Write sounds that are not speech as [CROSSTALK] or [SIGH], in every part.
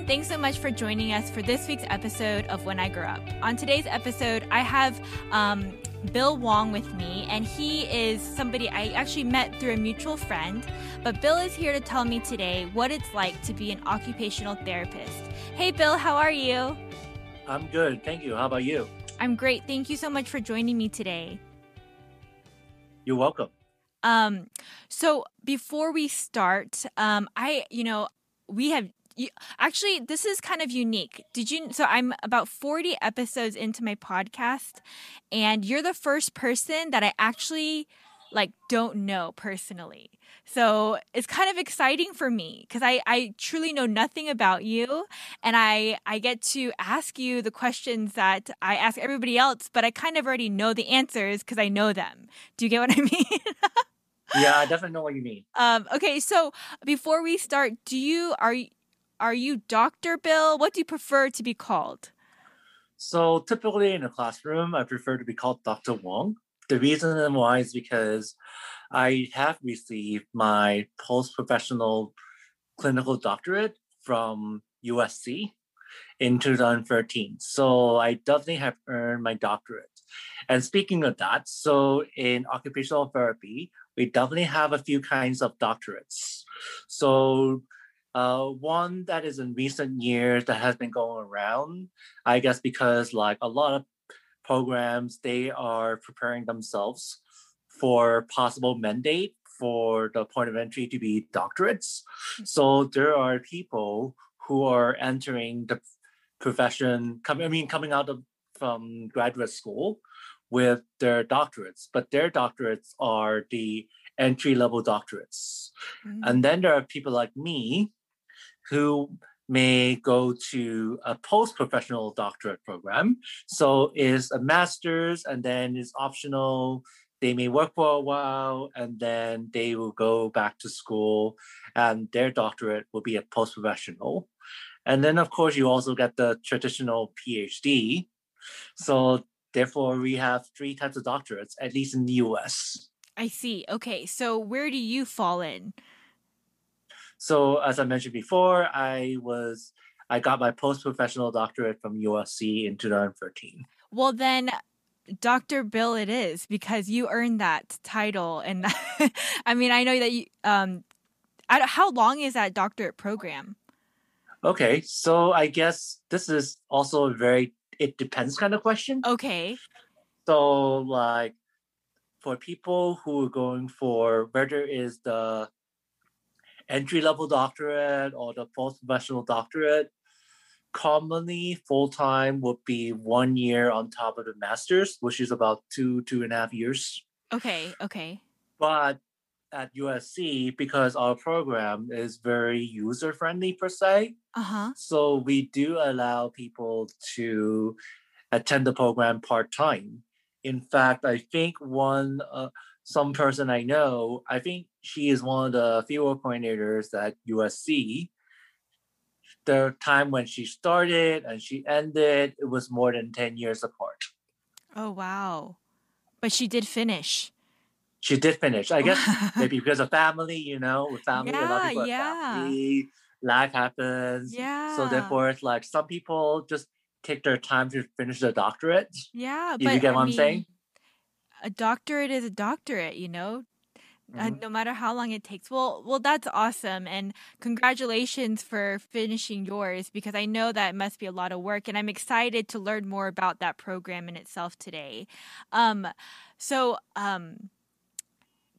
everyone. Thanks so much for joining us for this week's episode of When I Grow Up. On today's episode, I have um, Bill Wong with me, and he is somebody I actually met through a mutual friend. But Bill is here to tell me today what it's like to be an occupational therapist. Hey, Bill, how are you? I'm good. Thank you. How about you? I'm great. Thank you so much for joining me today. You're welcome. Um, so before we start, um, I, you know, we have you, actually this is kind of unique did you so i'm about 40 episodes into my podcast and you're the first person that i actually like don't know personally so it's kind of exciting for me because I, I truly know nothing about you and I, I get to ask you the questions that I ask everybody else, but I kind of already know the answers because I know them. Do you get what I [LAUGHS] mean? yeah, I definitely know what you mean. Um, okay, so before we start, do you are are you Dr. Bill? What do you prefer to be called? So typically in a classroom, I prefer to be called Dr. Wong. The reason why is because I have received my post-professional clinical doctorate from USC in 2013. So I definitely have earned my doctorate. And speaking of that, so in occupational therapy, we definitely have a few kinds of doctorates. So uh, one that is in recent years that has been going around, I guess because like a lot of programs, they are preparing themselves for possible mandate for the point of entry to be doctorates. Hmm. So there are people who are entering the profession, I mean, coming out of from graduate school with their doctorates, but their doctorates are the entry level doctorates. Mm-hmm. And then there are people like me who may go to a post-professional doctorate program. So is a master's and then is optional. They may work for a while and then they will go back to school and their doctorate will be a post-professional. And then of course you also get the traditional PhD. So therefore we have three types of doctorates, at least in the US. I see. Okay. So where do you fall in? So as I mentioned before, I was I got my post-professional doctorate from USC in 2013. Well, then Dr. Bill it is because you earned that title and [LAUGHS] I mean, I know that you um how long is that doctorate program? Okay, so I guess this is also a very it depends kind of question. Okay. So like for people who are going for whether is the entry level doctorate or the post professional doctorate, commonly full time would be one year on top of the master's, which is about two, two and a half years. Okay, okay. But at USC, because our program is very user friendly per se, uh-huh. so we do allow people to attend the program part time. In fact, I think one uh, some person I know, I think she is one of the field coordinators at USC. The time when she started and she ended, it was more than 10 years apart. Oh, wow. But she did finish. She did finish. I guess [LAUGHS] maybe because of family, you know, with family, yeah, a lot of people yeah. family, life happens. Yeah. So therefore, it's like some people just take their time to finish their doctorate. Yeah. You, but, you get what I am saying? A doctorate is a doctorate, you know? Uh, mm-hmm. uh, no matter how long it takes. Well, well, that's awesome, and congratulations for finishing yours because I know that it must be a lot of work, and I'm excited to learn more about that program in itself today. Um, so, um,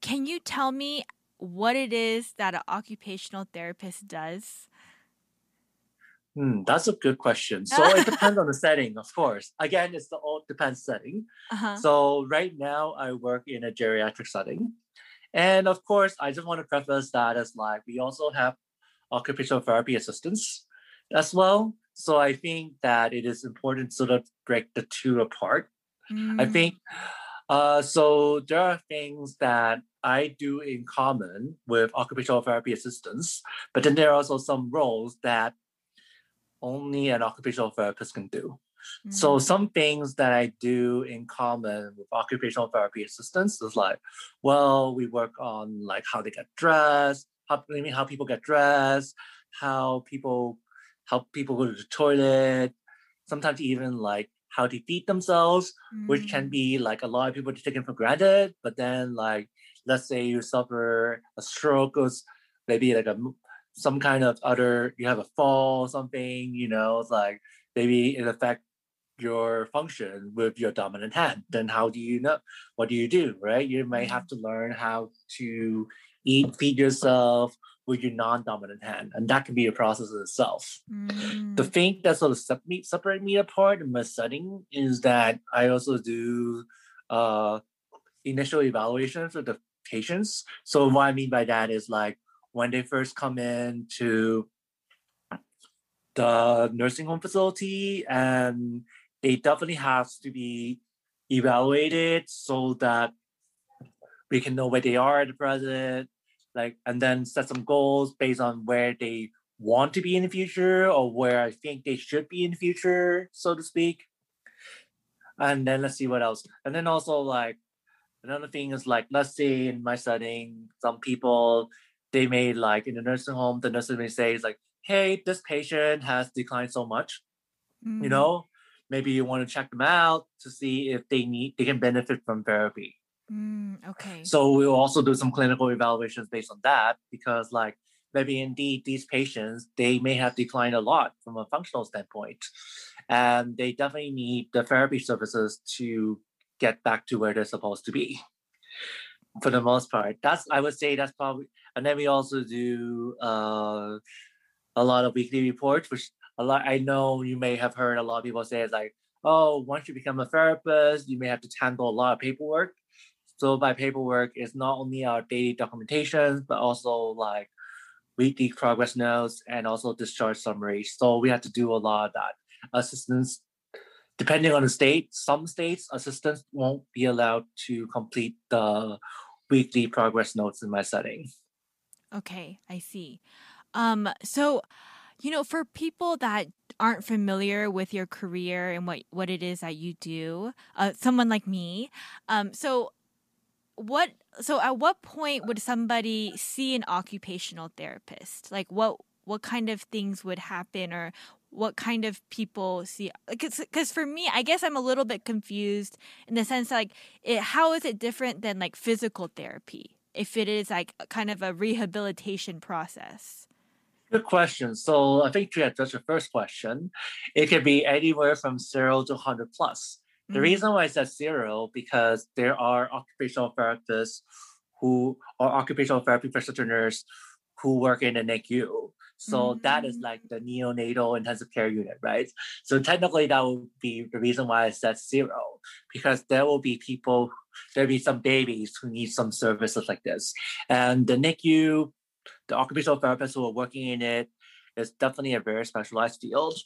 can you tell me what it is that an occupational therapist does? Hmm, that's a good question. So it [LAUGHS] depends on the setting, of course. Again, it's the all depends setting. Uh-huh. So right now, I work in a geriatric setting. And of course, I just want to preface that as like we also have occupational therapy assistants as well. So I think that it is important to sort of break the two apart. Mm. I think uh, so there are things that I do in common with occupational therapy assistants, but then there are also some roles that only an occupational therapist can do. So mm. some things that I do in common with occupational therapy assistants is like, well, we work on like how they get dressed, how I mean how people get dressed, how people help people go to the toilet, sometimes even like how to feed themselves, mm. which can mm. be like a lot of people taken for granted. But then, like, let's say you suffer a stroke or maybe like a some kind of other you have a fall or something, you know, it's like maybe it affects your function with your dominant hand. Then how do you know what do you do, right? You may have mm. to learn how to eat, feed yourself with your non-dominant hand, and that can be a process in itself. Mm. The thing that sort of separate, separate me apart in my setting is that I also do uh, initial evaluations with the patients. So what I mean by that is like when they first come in to the nursing home facility and they definitely have to be evaluated so that we can know where they are at the present like and then set some goals based on where they want to be in the future or where i think they should be in the future so to speak. And then let's see what else. And then also like another thing is like let's say in my setting some people they may like in the nursing home the nurse may say like hey this patient has declined so much mm-hmm. you know? Maybe you want to check them out to see if they need they can benefit from therapy. Mm, okay. So we'll also do some clinical evaluations based on that because like maybe indeed these patients they may have declined a lot from a functional standpoint and they definitely need the therapy services to get back to where they're supposed to be for the most part. That's i would say that's probably and then we also do uh, a lot of weekly reports, which a lot I know you may have heard a lot of people say it's like, oh, once you become a therapist, you may have to handle a lot of paperwork. So by paperwork, it's not only our daily documentation, but also like weekly progress notes and also discharge summaries. So we have to do a lot of that. Assistants, depending on the state, some states assistants won't be allowed to complete the weekly progress notes in my setting. Okay, I see. Um, so, you know, for people that aren't familiar with your career and what what it is that you do, uh, someone like me, um, so what so at what point would somebody see an occupational therapist like what what kind of things would happen or what kind of people see because for me i guess i'm a little bit confused in the sense like it, how is it different than like physical therapy if it is like kind of a rehabilitation process? Good question. So I think to address your first question, it could be anywhere from zero to 100 plus. The mm-hmm. reason why I said zero because there are occupational therapists who are occupational therapy practitioners who work in the NICU. So mm-hmm. that is like the neonatal intensive care unit, right? So technically, that would be the reason why I said zero, because there will be people, there'll be some babies who need some services like this. And the NICU, the occupational therapists who are working in it, is definitely a very specialized field.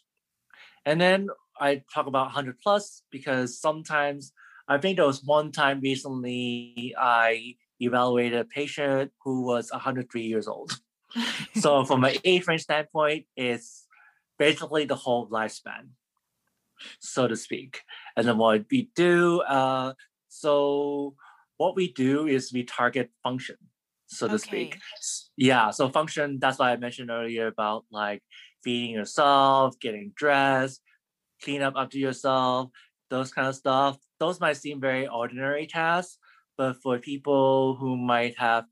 And then I talk about 100 plus because sometimes I think there was one time recently I evaluated a patient who was 103 years old so from an A-frame standpoint, it's basically the whole lifespan, so to speak. And then what we do, uh, so what we do is we target function, so to okay. speak. Yeah, so function, that's why I mentioned earlier about like feeding yourself, getting dressed, clean up after yourself, those kind of stuff. Those might seem very ordinary tasks, but for people who might have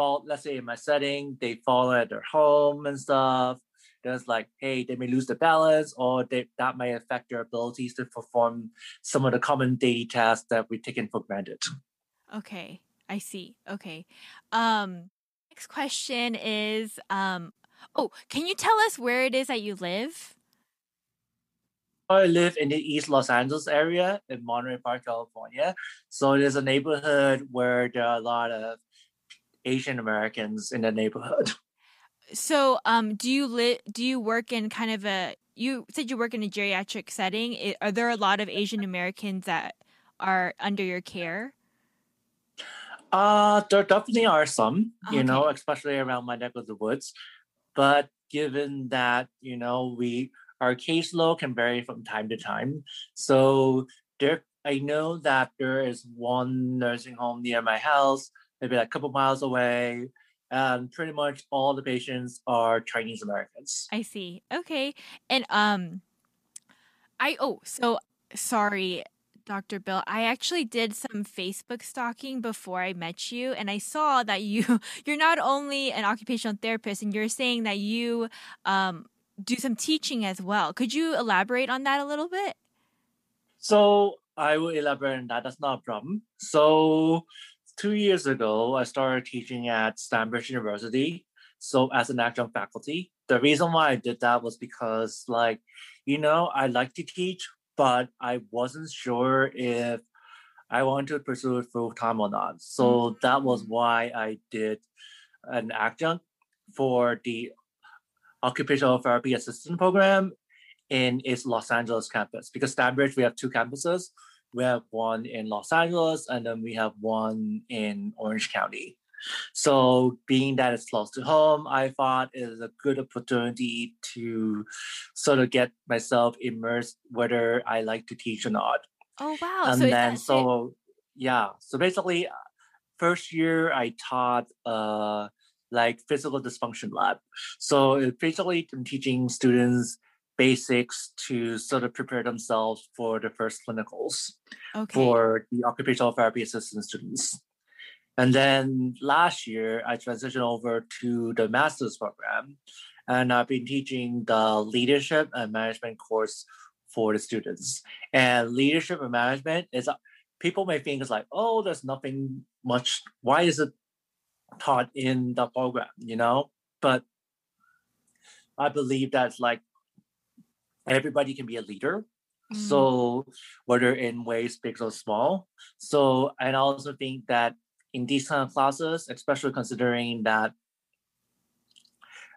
fall, let's say in my setting, they fall at their home and stuff. There's like, hey, they may lose the balance, or they, that may affect their abilities to perform some of the common daily tasks that we taken for granted. Okay, I see. Okay. Um, next question is, um, oh, can you tell us where it is that you live? I live in the East Los Angeles area in Monterey Park, California. So it is a neighborhood where there are a lot of Asian Americans in the neighborhood. [LAUGHS] So, um, do you live? Do you work in kind of a? You said you work in a geriatric setting. Are there a lot of Asian Americans that are under your care? Uh, there definitely are some. Okay. You know, especially around my neck of the woods. But given that you know we our caseload can vary from time to time, so there I know that there is one nursing home near my house maybe like a couple miles away and pretty much all the patients are Chinese Americans. I see. Okay. And um I oh, so sorry, Dr. Bill. I actually did some Facebook stalking before I met you and I saw that you [LAUGHS] you're not only an occupational therapist and you're saying that you um do some teaching as well. Could you elaborate on that a little bit? So I will elaborate on that. That's not a problem. So two years ago, I started teaching at Stanbridge University. So as an adjunct faculty, the reason why I did that was because, like, you know, I like to teach, but I wasn't sure if I wanted to pursue it full time or not. So mm-hmm. that was why I did an adjunct for the occupational therapy assistant program in its Los Angeles campus. Because Stanbridge, we have two campuses. We have one in Los Angeles, and then we have one in Orange County. So, being that it's close to home, I thought it is a good opportunity to sort of get myself immersed, whether I like to teach or not. Oh wow! And so then, so yeah, so basically, first year I taught uh like physical dysfunction lab. So basically, I'm teaching students basics to sort of prepare themselves for the first clinicals okay. for the occupational therapy assistant students. And then last year, I transitioned over to the master's program, and I've been teaching the leadership and management course for the students. And leadership and management is people may think it's like, oh, there's nothing much. Why is it taught in the program? You know, but I believe that's like everybody can be a leader. Mm. So whether in ways big or small. So and I also think that in these kind of classes, especially considering that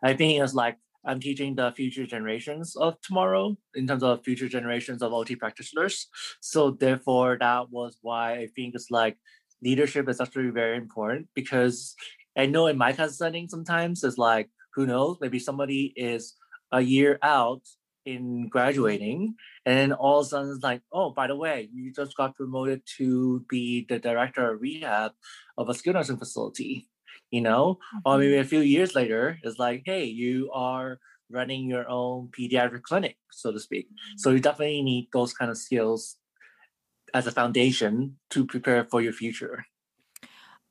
I think it's like I'm teaching the future generations of tomorrow in terms of future generations of OT practitioners. So therefore, that was why I think it's like leadership is actually very important because I know in my class setting sometimes it's like who knows maybe somebody is a year out in graduating and all of a sudden it's like oh by the way you just got promoted to be the director of rehab of a skilled nursing facility you know mm-hmm. or maybe a few years later it's like hey you are running your own pediatric clinic so to speak mm-hmm. so you definitely need those kind of skills as a foundation to prepare for your future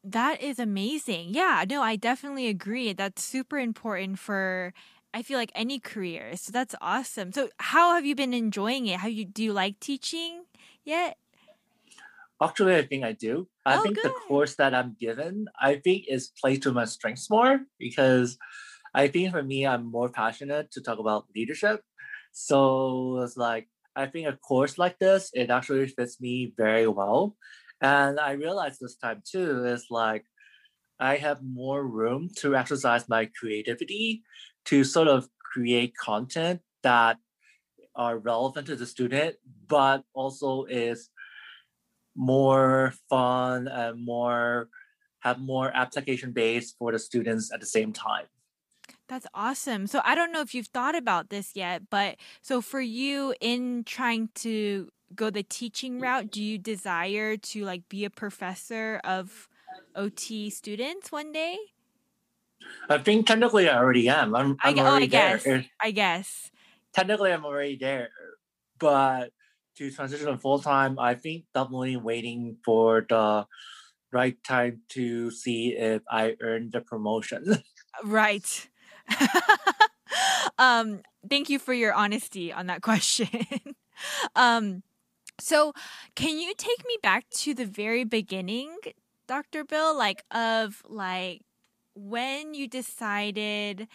that is amazing. Yeah, no, I definitely agree. That's super important for I feel like any career. So that's awesome. So how have you been enjoying it? How you do you like teaching yet? Actually, I think I do. I oh, think good. the course that I'm given, I think is play to my strengths more because I think for me, I'm more passionate to talk about leadership. So it's like I think a course like this, it actually fits me very well. And I realized this time too is like I have more room to exercise my creativity to sort of create content that are relevant to the student, but also is more fun and more have more application based for the students at the same time. That's awesome. So I don't know if you've thought about this yet, but so for you in trying to go the teaching route, do you desire to like be a professor of OT students one day? I think technically I already am. I'm, I'm I, already oh, I guess. there. I guess. Technically, I'm already there, but to transition full time, I think definitely waiting for the right time to see if I earn the promotion. [LAUGHS] right. [LAUGHS] um, thank you for your honesty on that [LAUGHS] question. um, so, can you take me back to the very beginning, Dr. Bill, like of like when you decided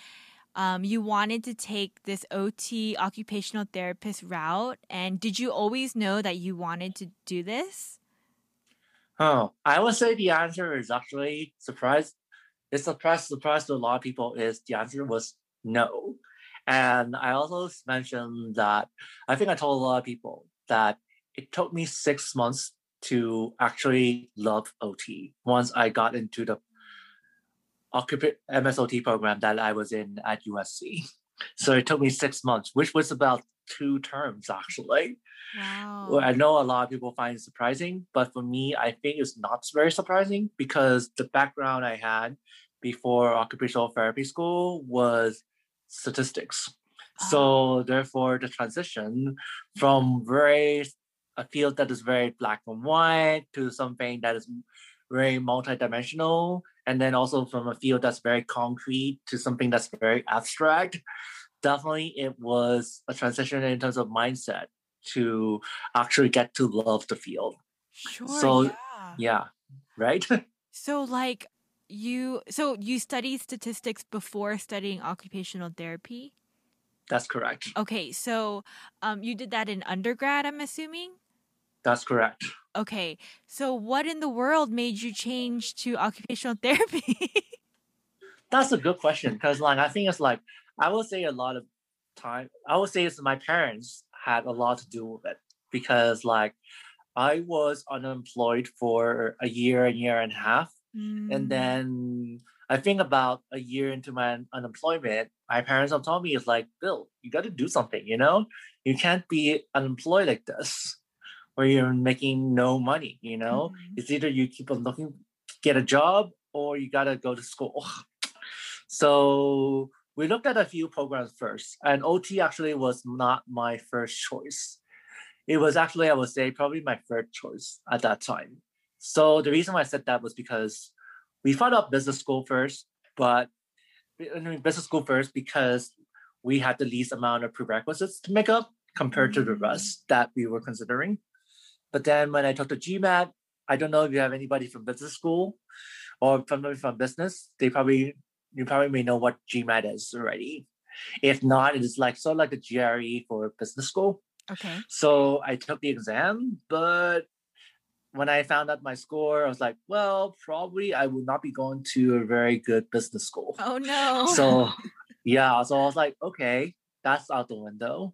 um, you wanted to take this OT occupational therapist route, and did you always know that you wanted to do this? Oh, I would say the answer is actually surprise. It's surprise surprise to a lot of people is the answer was no. And I also mentioned that I think I told a lot of people that it took me six months to actually love OT once I got into the MSOT program that I was in at USC. [LAUGHS] So it took me six months, which was about two terms actually. Wow. Well, I know a lot of people find it surprising, but for me, I think it's not very surprising because the background I had before occupational therapy school was statistics. Oh. So ah. therefore, the transition from very a field that is very black and white to something that is very multidimensional, and then also from a field that's very concrete to something that's very abstract. Definitely, it was a transition in terms of mindset to actually get to love the field. Sure. So, yeah. Yeah, right? [LAUGHS] So like you so you studied statistics before studying occupational therapy? that's correct. Okay, so um you did that in undergrad, I'm assuming? That's correct. Okay. So what in the world made you change to occupational [LAUGHS] therapy? That's a good question because, like, I think it's like I would say a lot of time. I would say it's my parents had a lot to do with it because, like, I was unemployed for a year, a year and a half, Mm, and then I think about a year into my unemployment, my parents have told me it's like, Bill, you got to do something. You know, you can't be unemployed like this, where you're making no money. You know, mhm. it's either you keep on looking, get a job, or you gotta go to school. So we looked at a few programs first, and OT actually was not my first choice. It was actually, I would say, probably my third choice at that time. So the reason why I said that was because we thought of business school first, but I mean, business school first because we had the least amount of prerequisites to make up compared to the Mm. rest that we were considering. But then when I talked to GMAT, I don't know if you have anybody from business school or somebody from business. They probably you probably may know what GMAT is already. If not, it is like sort of like the GRE for business school. Okay. So I took the exam, but when I found out my score, I was like, well, probably I would not be going to a very good business school. Oh no. So [LAUGHS] yeah, so I was like, okay, that's out the window.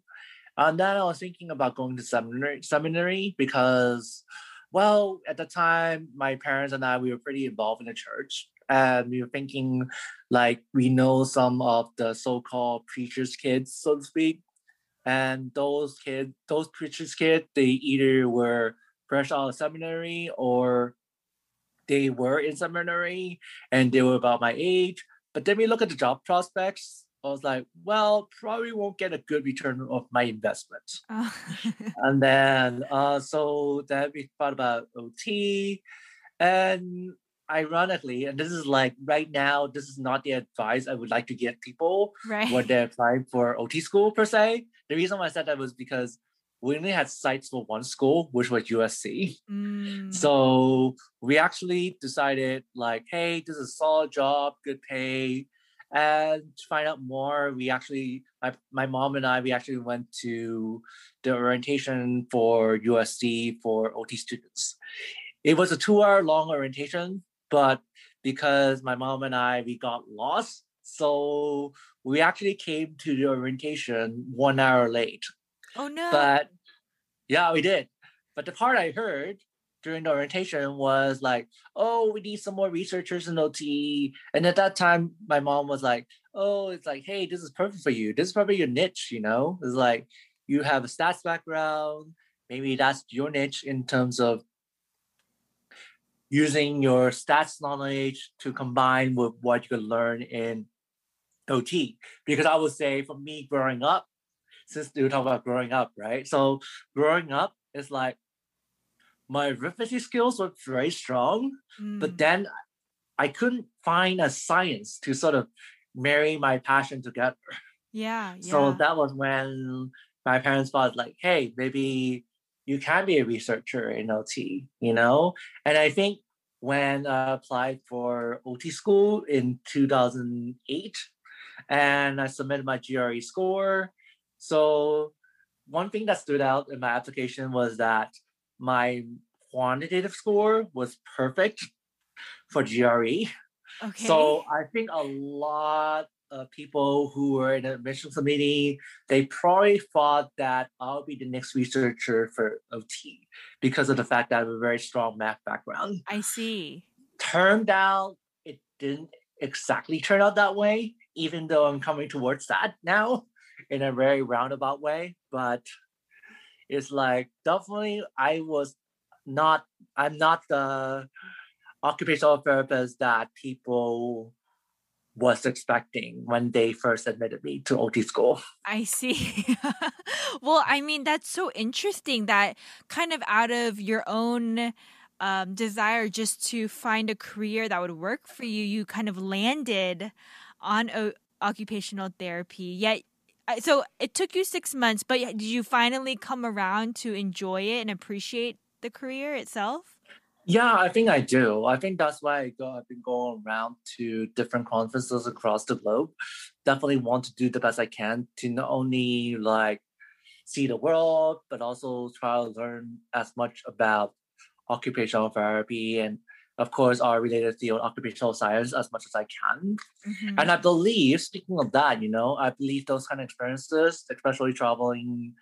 Um, and then I was thinking about going to seminary seminary because, well, at the time, my parents and I we were pretty involved in the church. And we were thinking like we know some of the so-called preachers' kids, so to speak. And those kids, those preachers' kids, they either were fresh out of seminary or they were in seminary and they were about my age. But then we look at the job prospects. I was like, well, probably won't get a good return of my investment. Oh. And then, uh, so then we thought about OT. And ironically, and this is like right now, this is not the advice I would like to give people [LAUGHS] right. when they're applying for OT school per se. The reason why I said that was because we only had sights for one school, which was USC. Mm, So we actually decided like, hey, this is a solid job, good pay. And to find out more, we actually my, my mom and I we actually went to the orientation for USC for OT students. It was a two-hour long orientation, but because my mom and I we got lost, so we actually came to the orientation one hour late. oh no. But yeah, we did. But the part I heard during the orientation was like, oh, we need some more researchers in OT. And at that time, my mom was like, oh, it's like, hey, this is perfect for you. This is probably your niche, you know? It's like you have a stats background. Maybe that's your niche in terms of using your stats knowledge to combine with what you could learn in OT. Because I would say for me growing up, since you talk about growing up, right? So growing up is like my arithmetic skills were very strong, but Mm, then I couldn't find a science to sort of marry my passion together. yeah, [LAUGHS] yeah. So that was when my parents thought like, hey, maybe you can be a researcher in OT, you know? And I think when I applied for OT school in 2008 and I submitted my GRE score. So one thing that stood out in my application was that my quantitative score was perfect for GRE. okay. So I think a lot of people who were in the admissions committee, they probably thought that I'll be the next researcher for OT because of the fact that I have a very strong math background. I see. Turned out it didn't exactly turn out that way, even though I'm coming towards that now in a very roundabout way. But it's like definitely I was not I'm not the occupational therapist that people was expecting when they first admitted me to OT school. I see. [LAUGHS] well, I mean, that's so interesting that kind of out of your own um, desire just to find a career that would work for you, you kind of landed on o- occupational therapy. Yet, so it took you six months, but did you finally come around to enjoy it and appreciate the career itself? Yeah, I think I do. I think that's why I go, I've been going around to different conferences across the globe. Definitely want to do the best I can to not only like see the world, but also try to learn as much about occupational therapy and of course our related field occupational science as much as I can. Mm-hmm. And I believe, speaking of that, you know, I believe those kind of experiences, especially traveling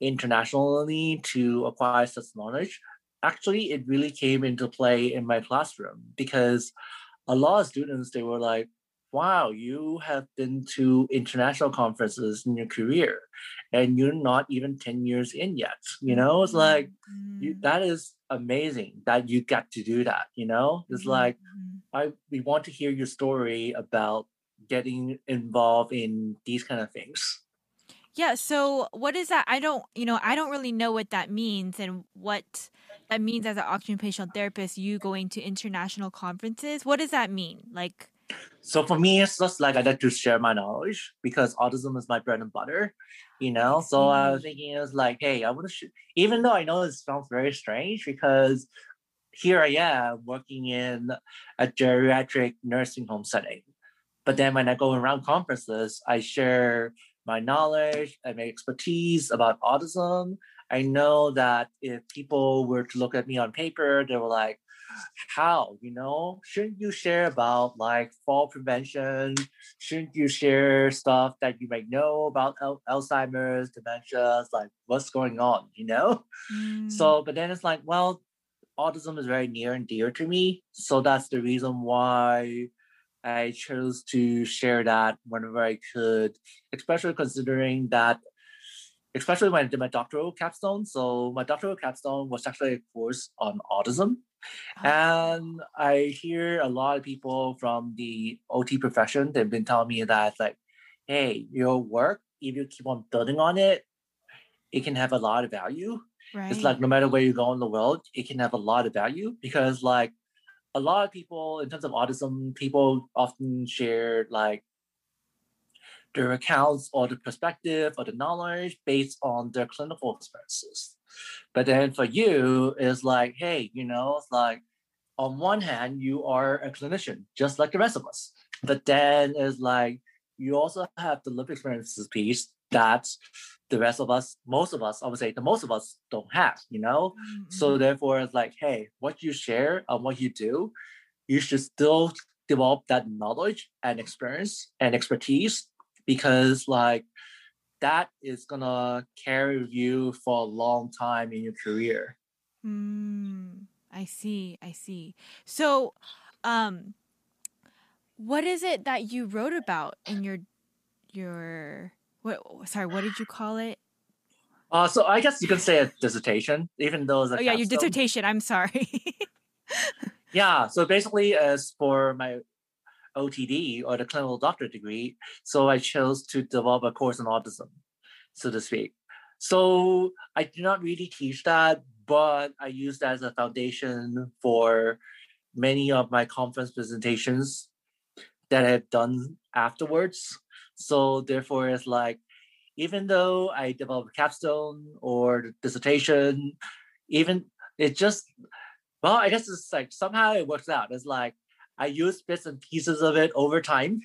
internationally to acquire such knowledge, actually it really came into play in my classroom because a lot of students they were like wow you have been to international conferences in your career and you're not even 10 years in yet you know it's like you, mm-hmm. that is amazing that you get to do that you know it's mm-hmm. like i we want to hear your story about getting involved in these kind of things yeah so what is that i don't you know i don't really know what that means and what that means as an occupational therapist, you going to international conferences. What does that mean? Like, so for me, it's just like I like to share my knowledge because autism is my bread and butter, you know. So mm. I was thinking, it was like, hey, I want to, sh-. even though I know it sounds very strange because here I am working in a geriatric nursing home setting, but then when I go around conferences, I share my knowledge and my expertise about autism I know that if people were to look at me on paper, they were like, how, you know, shouldn't you share about like fall prevention? Shouldn't you share stuff that you might know about Al- Alzheimer's, dementia, like what's going on, you know? Mm. So, but then it's like, well, autism is very near and dear to me. So that's the reason why I chose to share that whenever I could, especially considering that especially when I did my doctoral capstone. So my doctoral capstone was actually a course on autism. Oh. And I hear a lot of people from the OT profession, they've been telling me that like, hey, your work, if you keep on building on it, it can have a lot of value. Right. It's like no matter where you go in the world, it can have a lot of value because like a lot of people in terms of autism, people often share like their accounts or the perspective or the knowledge based on their clinical experiences. But then for you, it's like, hey, you know, it's like on one hand, you are a clinician, just like the rest of us. But then it's like you also have the lived experiences piece that the rest of us, most of us, I would say the most of us don't have, you know? Mm-hmm. So therefore it's like, hey, what you share and what you do, you should still develop that knowledge and experience and expertise because like that is gonna carry you for a long time in your career. Hmm. I see. I see. So, um, what is it that you wrote about in your your what? Sorry, what did you call it? Uh, so I guess you can say a dissertation, even though it's a oh yeah, your dissertation. I'm sorry. [LAUGHS] yeah. So basically, as for my OTD or the clinical doctorate degree. So I chose to develop a course on autism, so to speak. So I do not really teach that, but I use that as a foundation for many of my conference presentations that I've done afterwards. So therefore, it's like, even though I develop a capstone or dissertation, even it just, well, I guess it's like somehow it works out. It's like I use bits and pieces of it over time,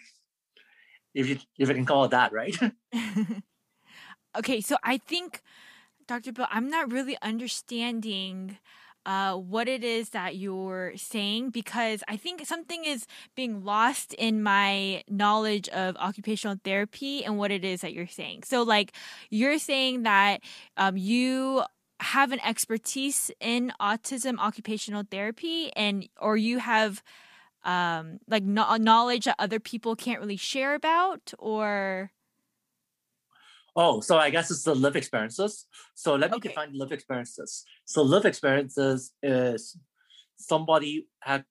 if you if I can call it that, right? [LAUGHS] [LAUGHS] okay, so I think, Dr. Bill, I'm not really understanding uh, what it is that you're saying because I think something is being lost in my knowledge of occupational therapy and what it is that you're saying. So, like, you're saying that um, you have an expertise in autism occupational therapy and or you have um, like no- knowledge that other people can't really share about or Oh, so I guess it's the live experiences. So let me okay. define live experiences. So live experiences is somebody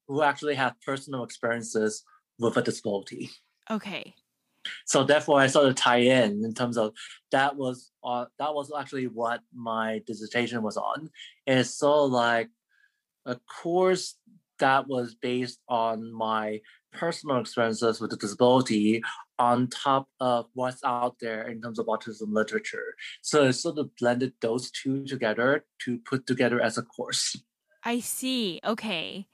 who actually have personal experiences with a disability. Okay. So therefore, I sort of tie in in terms of that was uh, that was actually what my dissertation was on. It's sort of like a course that was based on my personal experiences with the disability on top of what's out there in terms of autism literature. So it sort of blended those two together to put together as a course. I see. Okay.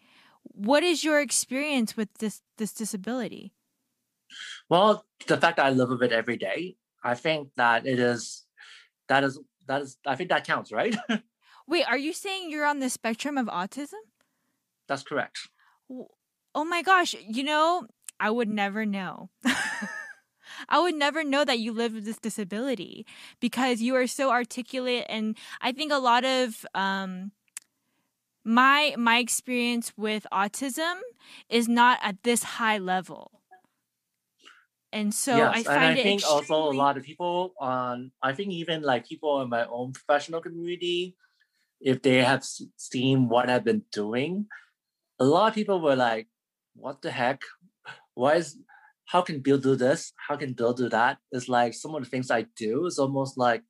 What is your experience with this this disability? Well, the fact that I live with it every day, I think that it is that is that is I think that counts, right? [LAUGHS] Wait, are you saying you're on the spectrum of autism? That's correct. Oh my gosh, you know, I would never know. [LAUGHS] I would never know that you live with this disability because you are so articulate and I think a lot of um my my experience with autism is not at this high level. And so yes, I and I it think also a lot of people on I think even like people in my own professional community, if they have seen what I've been doing, a lot of people were like, "What the heck? Why is how can Bill do this? How can Bill do that?" It's like some of the things I do is almost like,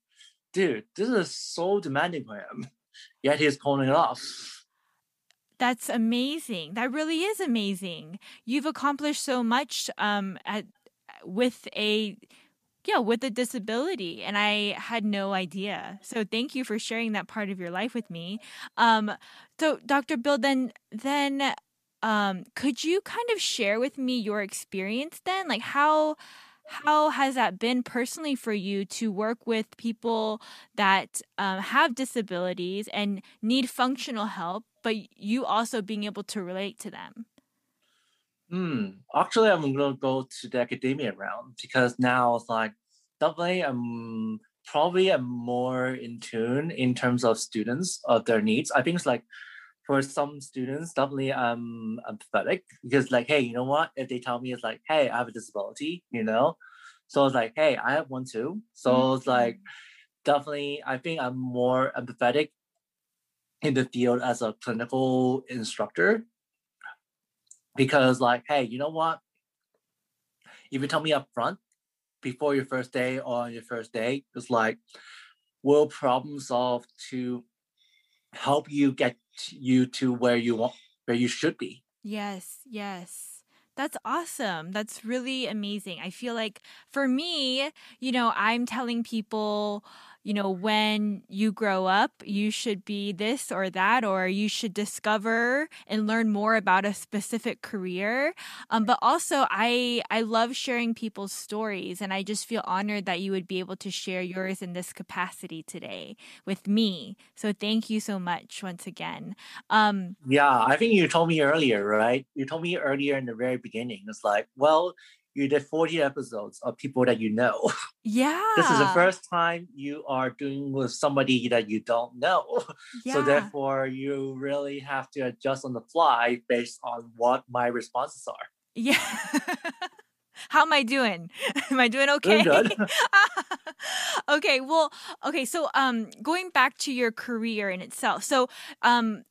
dude, this is so demanding for him. [LAUGHS] Yet he's pulling it off. That's amazing. That really is amazing. You've accomplished so much um at with a yeah, with a disability and I had no idea. So thank you for sharing that part of your life with me. Um so Dr. Bill then then um could you kind of share with me your experience then? Like how how has that been personally for you to work with people that um, have disabilities and need functional help, but you also being able to relate to them? Hmm. Actually, I'm gonna go to the academia round because now it's like definitely I'm probably I'm more in tune in terms of students of their needs. I think it's like for some students, definitely I'm empathetic because like, hey, you know what? If they tell me it's like, hey, I have a disability, you know, so it's like, hey, I have one too. So it's like Mm. definitely I think I'm more empathetic in the field as a clinical instructor because like, hey, you know what? If you tell me up front before your first day or on your first day, it's like we'll problem solve to help you get you to where you want where you should be. Yes, yes. That's awesome. That's really amazing. I feel like for me, you know, I'm telling people, you know, when you grow up, you should be this or that, or you should discover and learn more about a specific career. Um, but also, I I love sharing people's stories, and I just feel honored that you would be able to share yours in this capacity today with me. So thank you so much once again. Um, Yeah, I think you told me earlier, right? You told me earlier in the very beginning. It's like, well, you did 40 episodes of people that you know. yeah. [LAUGHS] this is the first time you are doing with somebody that you don't know. [LAUGHS] Yeah. So therefore you really have to adjust on the fly based on what my responses are. Yeah. [LAUGHS] How am I doing? Am I doing okay? Doing good. okay, well, okay, so um going back to your career in itself. So, um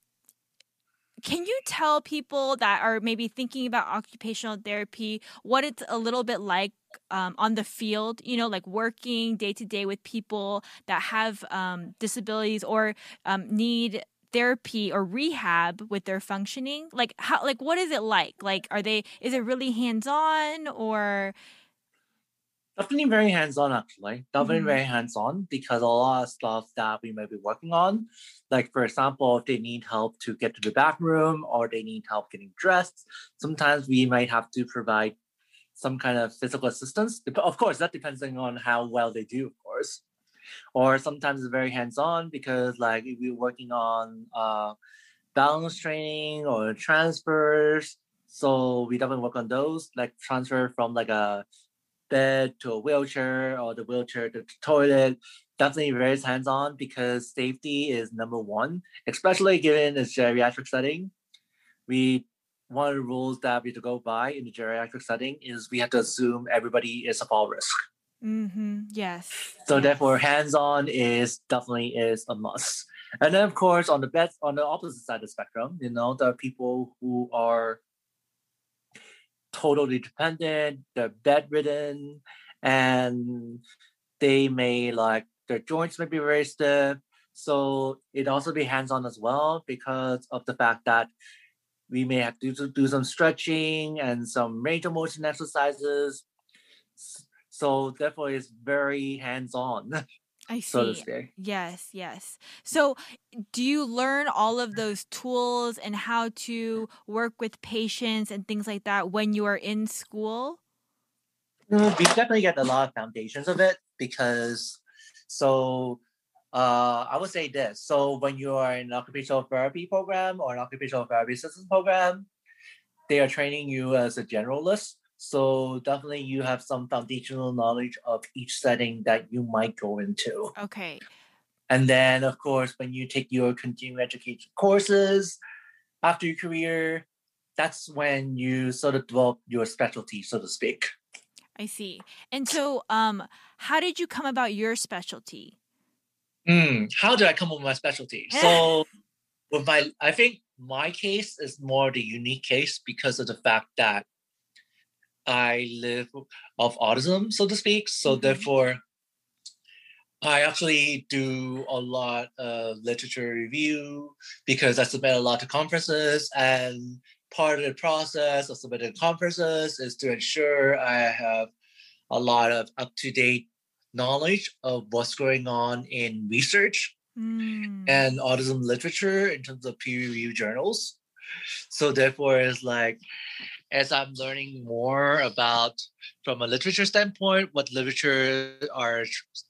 can you tell people that are maybe thinking about occupational therapy what it's a little bit like um, on the field, you know, like working day to day with people that have um, disabilities or um, need therapy or rehab with their functioning? Like, how, like, what is it like? Like, are they, is it really hands on or, Definitely very hands-on actually. Definitely Mhm. very hands-on because a lot of stuff that we might be working on, like for example, if they need help to get to the bathroom or they need help getting dressed, sometimes we might have to provide some kind of physical assistance. Of course, that depends on how well they do, of course. Or sometimes it's very hands-on because like if we're working on uh, balance training or transfers, so we definitely work on those, like transfer from like a bed to a wheelchair or the wheelchair to the toilet. Definitely very hands-on because safety is number one, especially given a geriatric setting. We one of the rules that we have to go by in the geriatric setting is we have to assume everybody is of fall risk. mm-hmm, yes. So yes. therefore, hands-on is definitely is a must. And then of course on the best on the opposite side of the spectrum, you know, there are people who are totally dependent, they're bedridden, and they may like their joints may be very stiff. So it also be hands-on as well because of the fact that we may have to do, some stretching and some range of motion exercises. So therefore it's very hands-on. [LAUGHS] I So to see. speak. Yes, yes. So, do you learn all of those tools and how to work with patients and things like that when you are in school? Mm, We definitely get a lot of foundations of it because so uh, I would say this. So when you are in an occupational therapy program or an occupational therapy assistance program, they are training you as a generalist. So definitely you have some foundational knowledge of each setting that you might go into. Okay. And then of course when you take your continuing education courses after your career, that's when you sort of develop your specialty, so to speak. I see. And so, um, how did you come about your specialty? Mm, how did I come up with my specialty? [LAUGHS] So, with my, I think my case is more the unique case because of the fact that I live of autism, so to speak. So Mhm. therefore, I actually do a lot of literature review because I submit a lot to conferences, and part of the process of submitting conferences is to ensure I have a lot of up to date knowledge of what's going on in research Mm. and autism literature in terms of peer reviewed journals. So therefore, it's like as I'm learning more about from a literature standpoint, what literature are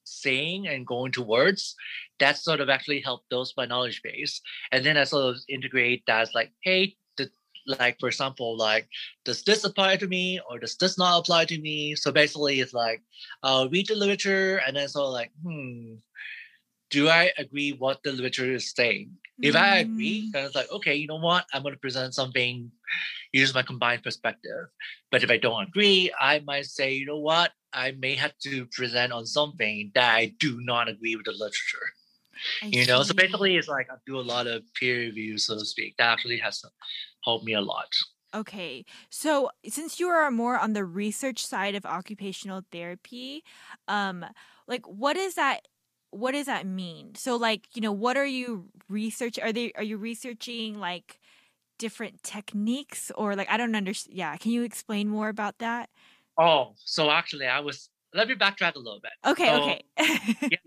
saying and going towards, that sort of actually helped those my knowledge base. And then I sort of integrate that like, hey, like for example, like does this apply to me or does this not apply to me? So basically, it's like I'll read the literature and then sort of like, hmm, do I agree what the literature is saying? If I agree, Mm. then it's like, okay, you know what? I'm going to present something, use my combined perspective. But if I don't agree, I might say, you know what? I may have to present on something that I do not agree with the literature. I You know, so basically, it's like I do a lot of peer review, so to speak. That actually has helped me a lot. Okay. So since you are more on the research side of occupational therapy, um like what is that what does that mean? So like, you know, what are you research are they are you researching like different techniques or like I don't understand. Yeah, can you explain more about that? Oh, so actually, I was. Let me backtrack a little bit. Okay, So- okay.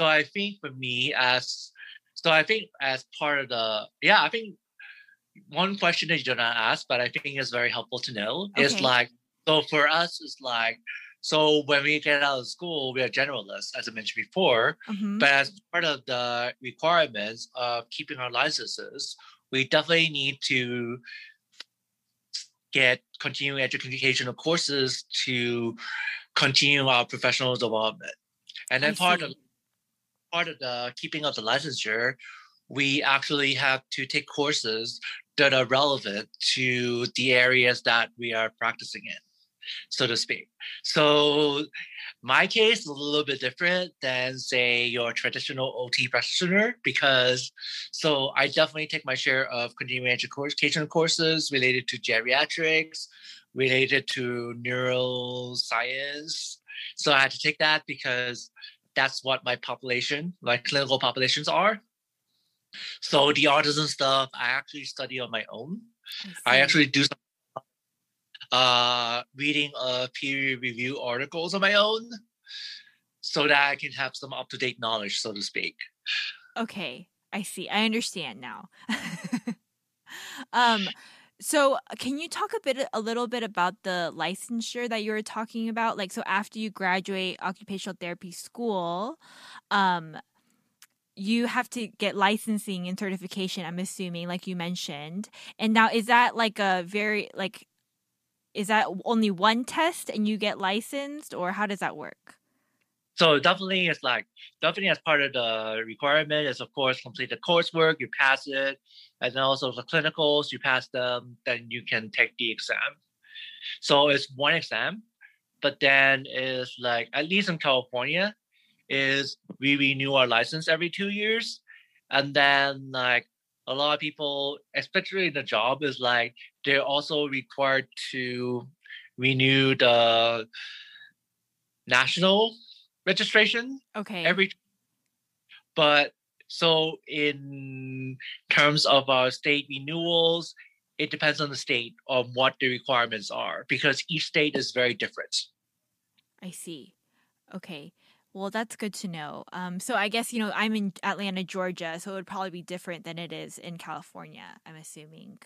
So I think for me, as so I think as part of the yeah, I think one question that you did not ask, but I think is very helpful to know is like so for us is like so when we get out of school, we are generalists, as I mentioned before. Mhm. But as part of the requirements of keeping our licenses, we definitely need to get continuing educational courses to continue our professional development. And then part of part of the keeping of the licensure, we actually have to take courses that are relevant to the areas that we are practicing in, so to speak. So my case is a little bit different than say your traditional OT practitioner because so I definitely take my share of continuing education courses related to geriatrics, related to neuroscience. So I had to take that because that's what my population, my clinical populations are. So the autism stuff I actually study on my own. I see. actually do some uh, reading of peer review articles on my own so that I can have some up to date knowledge, so to speak. Okay, I see. I understand now. [LAUGHS] um, so can you talk a bit, a little bit about the licensure that you were talking about? Like, so after you graduate occupational therapy school, um, you have to get licensing and certification. I'm assuming, like you mentioned. And now, is that like a very like, is that only one test and you get licensed, or how does that work? So definitely it's like definitely as part of the requirement is of course complete the coursework, you pass it, and then also the clinicals, you pass them, then you can take the exam. So it's one exam, but then is like at least in California, is we renew our license every two years. And then like a lot of people, especially the job, is like they're also required to renew the national registration Okay. every but so in terms of our state renewals it depends on the state on what the requirements are because each state is very different I see. Okay. Well, that's good to know. Um, so I guess, you know, I'm in Atlanta, Georgia, so it would probably be different than it is in California, I'm assuming.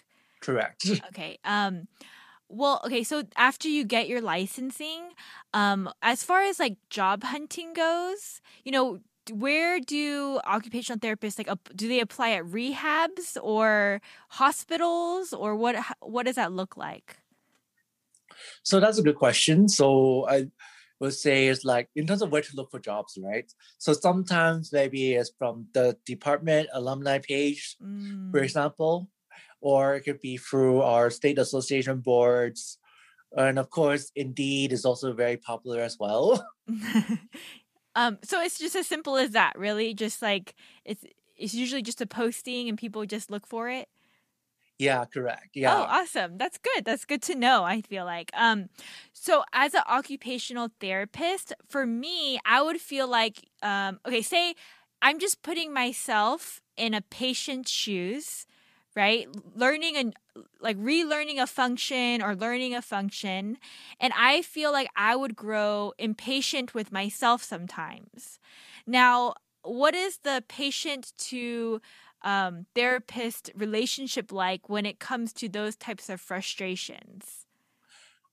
Correct [LAUGHS] Okay. Um, well, okay, so after you get your licensing, um, as far as like job hunting goes, you know, where do occupational therapists like do they apply at rehabs or hospitals or what what does that look like? so that's a good question so i would say it's like in terms of where to look for jobs right so sometimes maybe it's from the department alumni page for Mm. example, or it could be through our state association boards. And of course, Indeed is also very popular as well. [LAUGHS] [LAUGHS] um, so it's just as simple as that, really. Just like it's it's usually just a posting and people just look for it. yeah, correct. Yeah. Oh, awesome. That's good. That's good to know, I feel like. Um so as an occupational therapist, for me, I would feel like um okay, say I'm just putting myself in a patient's shoes, right? Learning and like relearning a function or learning a function, and I feel like I would grow impatient with myself sometimes. Now, what is the patient to um, therapist relationship like when it comes to those types of frustrations?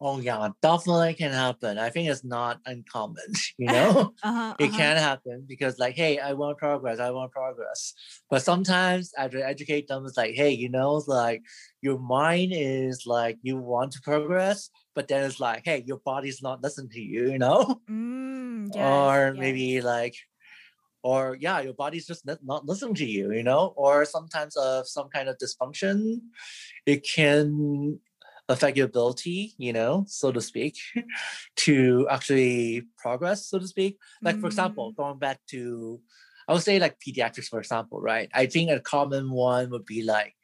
Oh, yeah, definitely can happen. I think it's not uncommon, [LAUGHS] you [LAUGHS] know? Uh-huh, it uh-huh. can happen because, like, hey, I want progress, I want progress. But sometimes I educate them, it's like, hey, you know, it's like your mind is like, you want to progress, but then it's like, hey, your body's not listening to you, you know? Mm, [LAUGHS] yes, or yes. maybe like or yeah your body's just not, not listening to you you know or sometimes of some kind of dysfunction it can affect your ability you know so to speak [LAUGHS] to actually progress so to speak. Like for example going back to i would say like pediatrics for example right? I think a common one would be like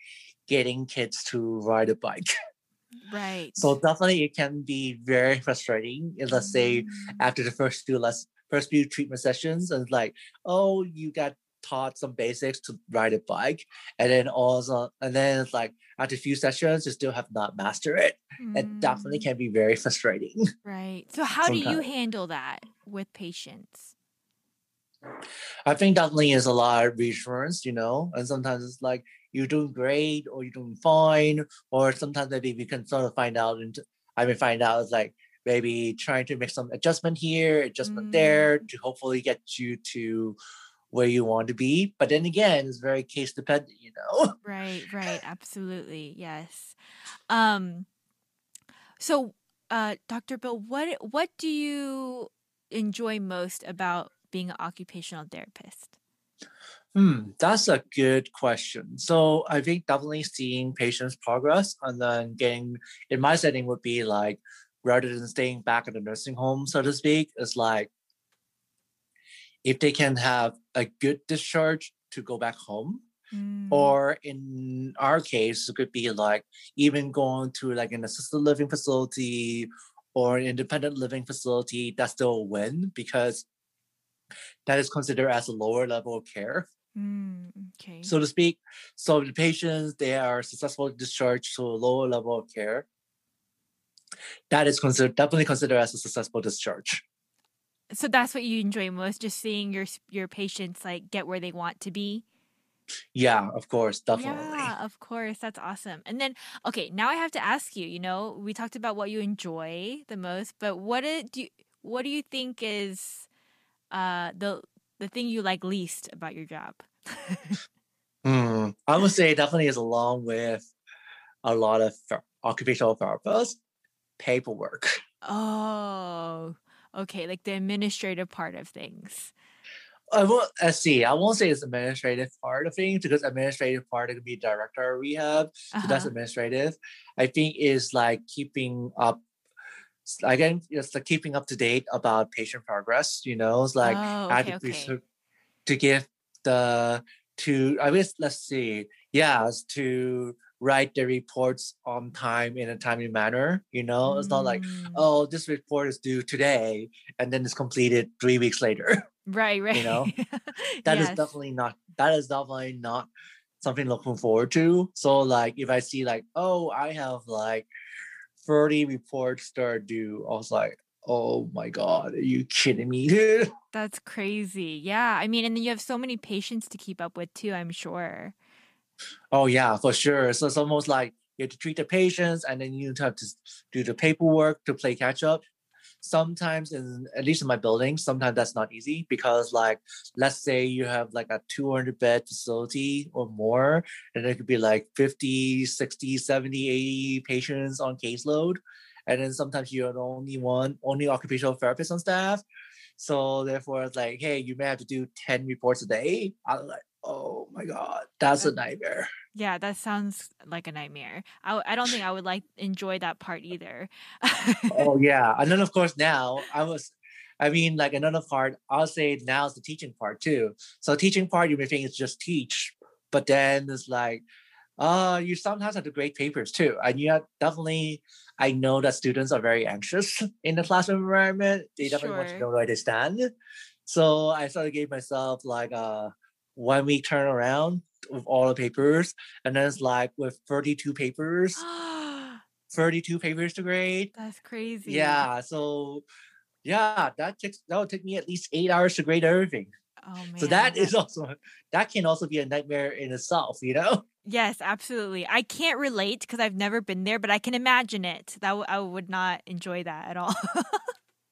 getting kids to ride a bike. [LAUGHS] Right. so definitely it can be very frustrating if let's say Mm, after the first few less first few treatment sessions and like oh you got taught some basics to ride a bike and then also and then it's like after a few sessions you still have not mastered it. It definitely mm, can be very [LAUGHS] frustrating. Right. So how do you handle that with patients? i think definitely is a lot of reassurance you know and sometimes it's like you're doing great or you're doing fine or sometimes maybe we can sort of find out and i mean find out it's like maybe trying to make some adjustment here adjustment there to hopefully get you to where you want to be but then again it's very case dependent you know [LAUGHS] Right, right, absolutely. Yes. Um so uh Dr. Bill, what what do you enjoy most about being an occupational therapist? Hmm, that's a good question. So I think definitely seeing patients progress and then getting in my setting would be like rather than staying back at the nursing home, so to speak, is like if they can have a good discharge to go back home. Mm, Or in our case, it could be like even going to like an assisted living facility or an independent living facility, that's still a win because that is considered as a lower level of care mm, okay. so to speak. So the patients they are successfully discharged to a lower level of care. That is considered definitely considered as a successful discharge. So that's what you enjoy most just seeing your your patients like get where they want to be. Yeah, of course, definitely. Yeah, of course. That's awesome. And then, okay, now I have to ask you. You know, we talked about what you enjoy the most, but what do you, what do you think is uh the the thing you like least about your job? Hmm, I would say definitely is along with a lot of occupational therapists, paperwork. Oh, okay, like the administrative part of things. I won't let's see. I won't say it's administrative part of things because administrative part it could be director of rehab. So that's Uh-huh. administrative. I think is like keeping up again it's like keeping up to date about patient progress, you know, it's like oh, I okay, to, okay. to give the to I guess let's see, yeah, to write the reports on time in a timely manner. You know, it's not like, Mm. oh, this report is due today and then it's completed three weeks later. Right, right. [LAUGHS] You know, [LAUGHS] That is Yes. definitely not that is definitely not something looking forward to. So like if I see like, oh, I have like 30 reports that are due, I was like, oh my god, are you kidding me, dude? [LAUGHS] That's crazy. Yeah. I mean, and then you have so many patients to keep up with too, I'm sure. Oh yeah, for sure. So it's almost like you have to treat the patients and then you have to do the paperwork to play catch up. Sometimes in at least in my building, sometimes that's not easy because like let's say you have like a 200 bed facility or more, and it could be like 50, 60, 70, 80 patients on caseload. And then sometimes you're the only one, only occupational therapist on staff. So therefore it's like, hey, you may have to do 10 reports a day. Like, oh my God, that's a nightmare. Yeah, that sounds like a nightmare. i, I don't think I would like enjoy that part either. oh [LAUGHS] yeah and then of course now i was i mean like another part i'll say now is the teaching part too so teaching part you may think it's just teach but then it's like uh you sometimes have to grade papers too and you have definitely i know that students are very anxious [LAUGHS] in the classroom environment they definitely want to Sure. know where they stand so i sort of gave myself like a one week turnaround with all the papers and then it's like with 32 papers [GASPS] 32 papers to grade That's crazy. yeah, so yeah, that takes that would take me at least eight hours to grade everything. Oh man. so that is [LAUGHS] also that can also be a nightmare in itself, you know? Yes, absolutely. I can't relate because I've never been there, but I can imagine it. That w- I would not enjoy that at all.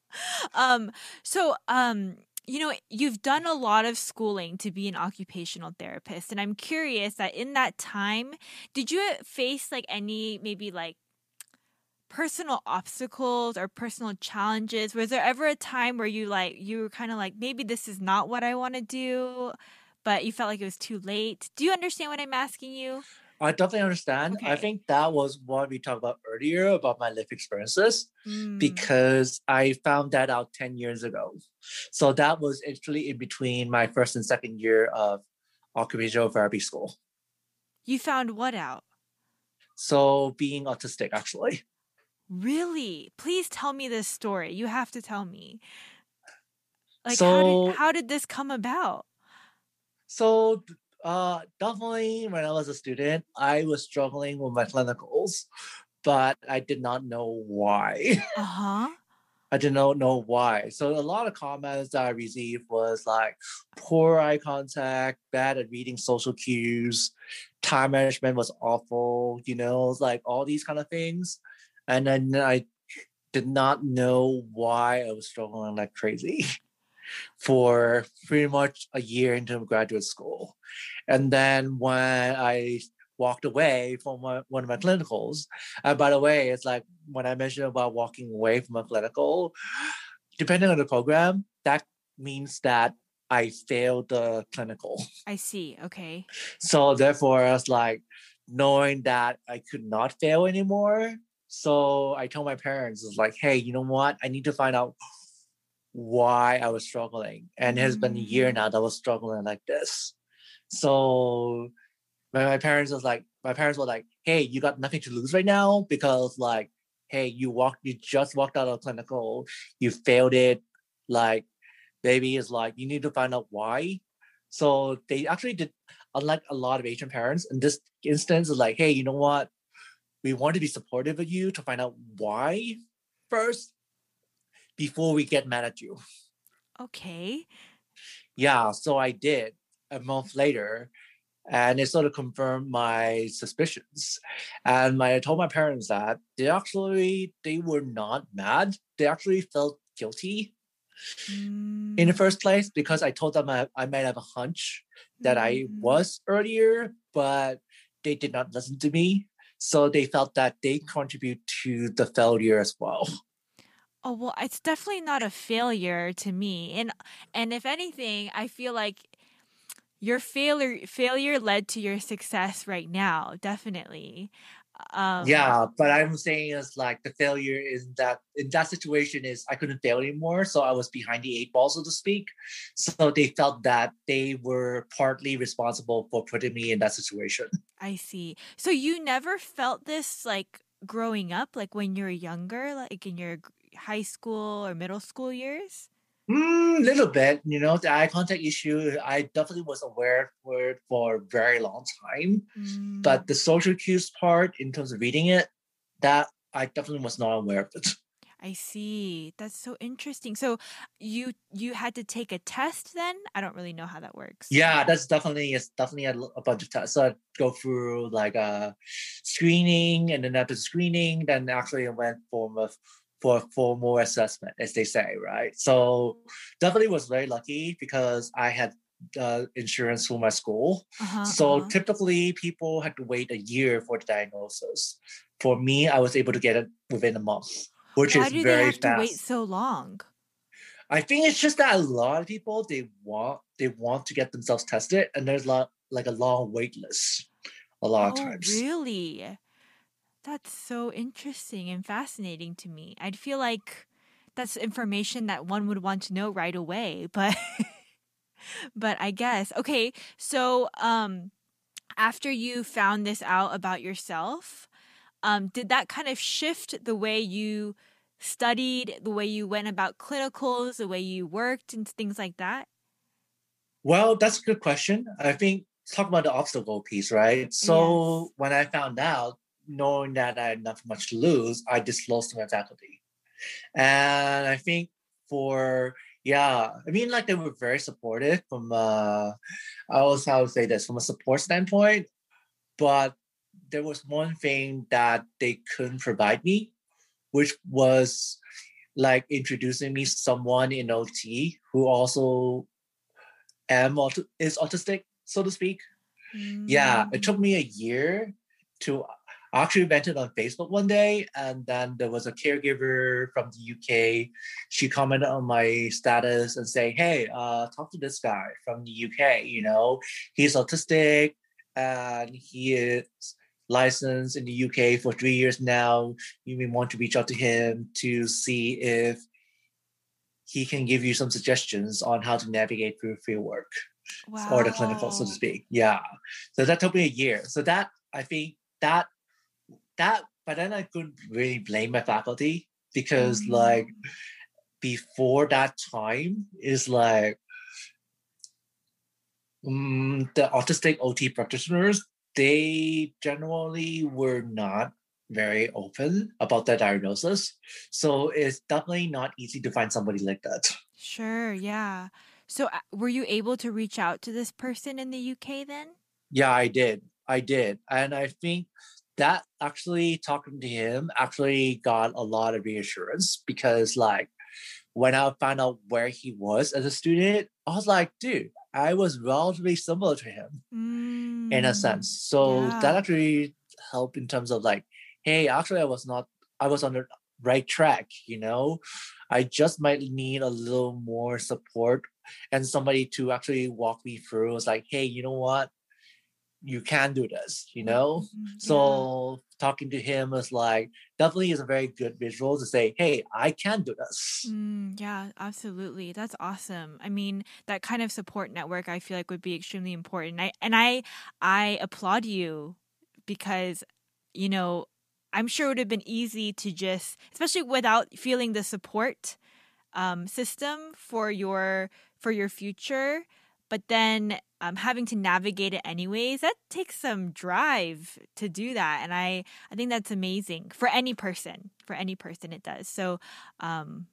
[LAUGHS] um, so um, you know, you've done a lot of schooling to be an occupational therapist, and I'm curious that in that time, did you uh, face like any maybe like personal obstacles or personal challenges? Was there ever a time where you like you were kind of like maybe this is not what I want to do? But you felt like it was too late. Do you understand what I'm asking you? I definitely understand. I think that was what we talked about earlier about my life experiences Mm, because I found that out 10 years ago. So that was actually in between my first and second year of occupational therapy school. you found what out? So being autistic actually. Really? Please tell me this story. You have to tell me. Like how did how did this come about? So uh definitely when I was a student, I was struggling with my clinicals, but I did not know why. [LAUGHS] Uh-huh. I did not know why. So a lot of comments that I received was like poor eye contact, bad at reading social cues, time management was awful, you know, like all these kind of things. And then I did not know why I was struggling like crazy [LAUGHS] for pretty much a year into graduate school. And then when I walked away from one one of my clinicals, and by the way, it's like when I mentioned about walking away from a clinical, depending on the program, that means that I failed the clinical. I see. Okay. So therefore, I was like, knowing that I could not fail anymore. So I told my parents, it's like, hey, you know what? I need to find out why I was struggling. And it has been a year Mm. now that I was struggling like this. So my, my parents was like, my parents were like, hey, you got nothing to lose right now because like, hey, you walked, you just walked out of clinical, you failed it. Like, baby is like, you need to find out why. So they actually did, unlike a lot of Asian parents, in this instance, is like, hey, you know what? We want to be supportive of you to find out why first before we get mad at you. Okay. Yeah, so I did a month later, and it sort of confirmed my suspicions. And my, I told my parents that they actually they were not mad. They actually felt guilty in the Mm, first place because I told them I, I might have a hunch that I mm. was earlier, but they did not listen to me. So they felt that they contribute to the failure as well. Oh well, it's definitely not a failure to me. And and if anything, I feel like your failure failure led to your success right now, definitely. Um, yeah, but I'm saying is like the failure is that in that situation is I couldn't fail anymore, so I was behind the eight ball, so to speak. So they felt that they were partly responsible for putting me in that situation. I see. So you never felt this like growing up, like when you're younger, like in your high school or middle school years? Mm, little bit, you know, the eye contact issue. I definitely was aware for it for a very long time, Mm, but the social cues part, in terms of reading it, that I definitely was not aware of it. I see. That's so interesting. So you you had to take a test then? I don't really know how that works. Yeah, that's definitely it's definitely a bunch of tests. So I go through like a screening, and then after screening, then actually I went for a for a formal assessment, as they say, right? So definitely was very lucky because I had uh, insurance for my school. Uh-huh, So uh-huh. typically, people had to wait a year for the diagnosis. For me, I was able to get it within a month, which Why is do they very have to wait so long? I think it's just that a lot of people they want they want to get themselves tested, and there's a lot like a long wait list a lot of Oh, times. really? That's so interesting and fascinating to me. I'd feel like that's information that one would want to know right away, but [LAUGHS] but I guess okay. So, um after you found this out about yourself, um did that kind of shift the way you studied, the way you went about clinicals, the way you worked and things like that? Well, that's a good question. I think talk about the obstacle piece, right? So Yes. when I found out, knowing that I had not much to lose, I disclosed to my faculty. And I think for yeah, I mean like they were very supportive from uh I always how to say this from a support standpoint, but there was one thing that they couldn't provide me, which was like introducing me someone in OT who also am aut- is autistic, so to speak. Yeah, it took Mm. me a year to I actually went it on Facebook one day, and then there was a caregiver from the UK. She commented on my status and saying, "Hey, uh, talk to this guy from the UK. You know, he's autistic, and he is licensed in the UK for three years now. You may want to reach out to him to see if he can give you some suggestions on how to navigate through field work." or the clinical, so to speak. Yeah. So that took me a year. So that I think that that but then I couldn't really blame my faculty because like Mm. before that time is like mm, the autistic OT practitioners, they generally were not very open about their diagnosis. So it's definitely not easy to find somebody like that. Sure, yeah. So, uh, were you able to reach out to this person in the UK then? Yeah, I did. I did. And I think that actually talking to him actually got a lot of reassurance because like when I found out where he was as a student, I was like, dude, I was relatively similar to him in a Mm, sense. So that actually helped in terms of like, hey, actually I was not I was on the right track, you know. I just might need a little more support and somebody to actually walk me through. It's like, hey, you know what? You can do this, you know? Mhm, yeah. So talking to him is like definitely is a very good visual to say, hey, I can do this. Mm, yeah, absolutely. That's awesome. I mean, that kind of support network I feel like would be extremely important. I and I I applaud you because you know, I'm sure it would have been easy to just especially without feeling the support um system for your for your future, but then um, having to navigate it anyways that takes some drive to do that and i i think that's amazing for any person for any person it does so um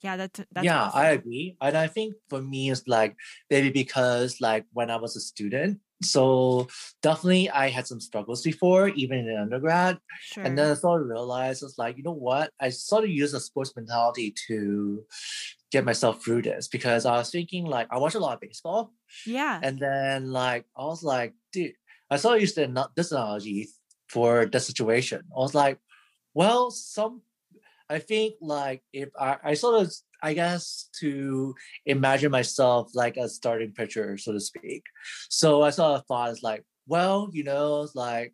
yeah that's that's yeah, I agree. And I think for me it's like maybe because like when I was a student, so definitely I had some struggles before, even in undergrad. sure And then I sort of realized it's like, you know what? I sort of use a sports mentality to get myself through this because I was thinking like I watch a lot of baseball yeah and then like I was like, dude, I saw used ano- this analogy for the situation. I was like, well, some I think like if I, I sort of I guess to imagine myself like a starting pitcher, so to speak. So I sort of thought it's like, well, you know, it's like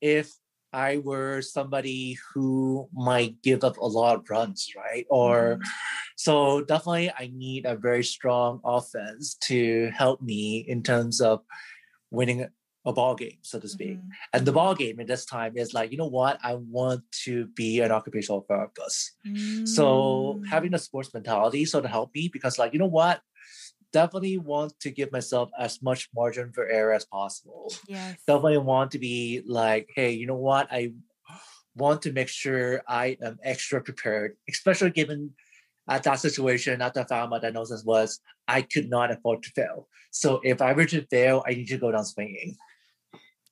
if I were somebody who might give up a lot of runs, right? Or Mhm. so definitely I need a very strong offense to help me in terms of winning a ball game, so to speak. Mhm. And the ball game at this time is like, you know what? I want to be an occupational therapist. So having Mm. a sports mentality sort of helped me because like, you know what? Definitely want to give myself as much margin for error as possible. yes. Definitely want to be like, hey, you know what? I want to make sure I am extra prepared, especially given at that situation, at the found my diagnosis was I could not afford to fail. So if I were to fail, I need to go down swinging.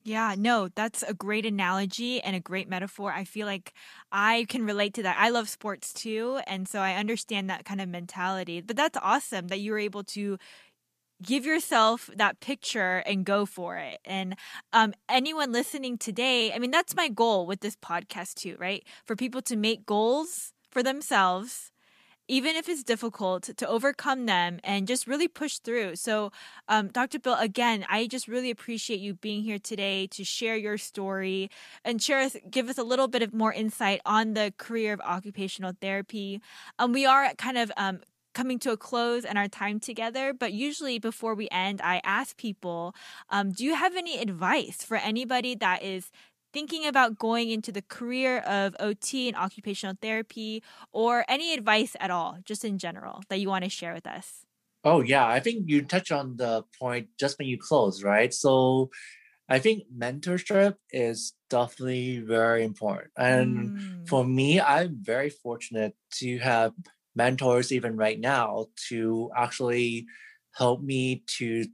Yeah, no, that's a great analogy and a great metaphor. I feel like I can relate to that. I love sports too, and so I understand that kind of mentality. But that's awesome that you were able to give yourself that picture and go for it. And um, anyone listening today, I mean, that's my goal with this podcast too, right? For people to make goals for themselves even if it's difficult to overcome them and just really push through. So, um, Dr. Bill, again, I just really appreciate you being here today to share your story and share us, give us a little bit of more insight on the career of occupational therapy. Um, we are kind of um, coming to a close and our time together. But usually, before we end, I ask people, um, do you have any advice for anybody that is thinking about going into the career of OT and occupational therapy, or any advice at all, just in general, that you want to share with us? Oh yeah, I think you touch on the point just when you close, right? So I think mentorship is definitely very important. And Mm. for me, I'm very fortunate to have mentors even right now to actually help me to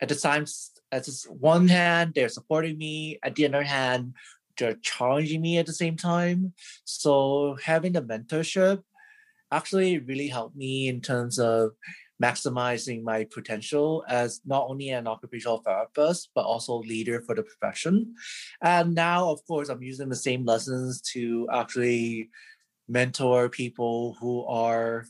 at the times this one hand they're supporting me at the other hand they're challenging me at the same time. So having the mentorship actually really helped me in terms of maximizing my potential as not only an occupational therapist but also leader for the profession. And now of course i'm using the same lessons to actually mentor people who are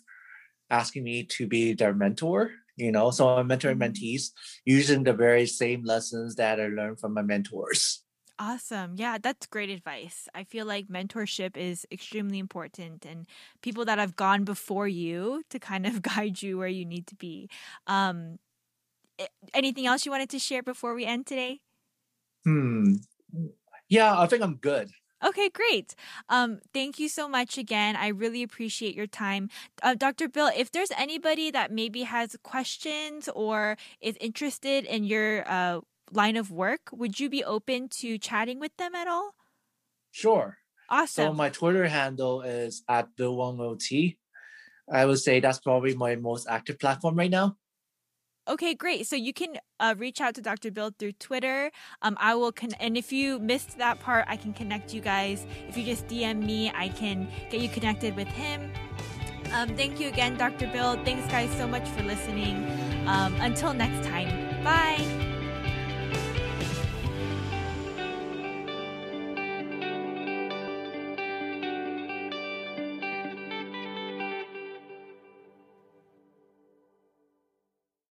asking me to be their mentor you know so i'm mentoring Mhm. mentees using the very same lessons that i learned from my mentors Awesome. Yeah, that's great advice. I feel like mentorship is extremely important and people that have gone before you to kind of [LAUGHS] guide you where you need to be. Um, anything else you wanted to share before we end today? hmm yeah i think i'm good Okay, great. Um, thank you so much again. I really appreciate your time. Uh, Dr. Bill, if there's anybody that maybe has questions or is interested in your uh, line of work, would you be open to chatting with them at all? sure so Awesome. my twitter handle is at bill wong ot i would say that's probably my most active platform right now Okay, great. So you can uh, reach out to Dr. Bill through Twitter. Um, I will con- and if you missed that part, I can connect you guys. If you just DM me, I can get you connected with him. Um, thank you again, Dr. Bill. Thanks, guys, so much for listening. Um, until next time, bye.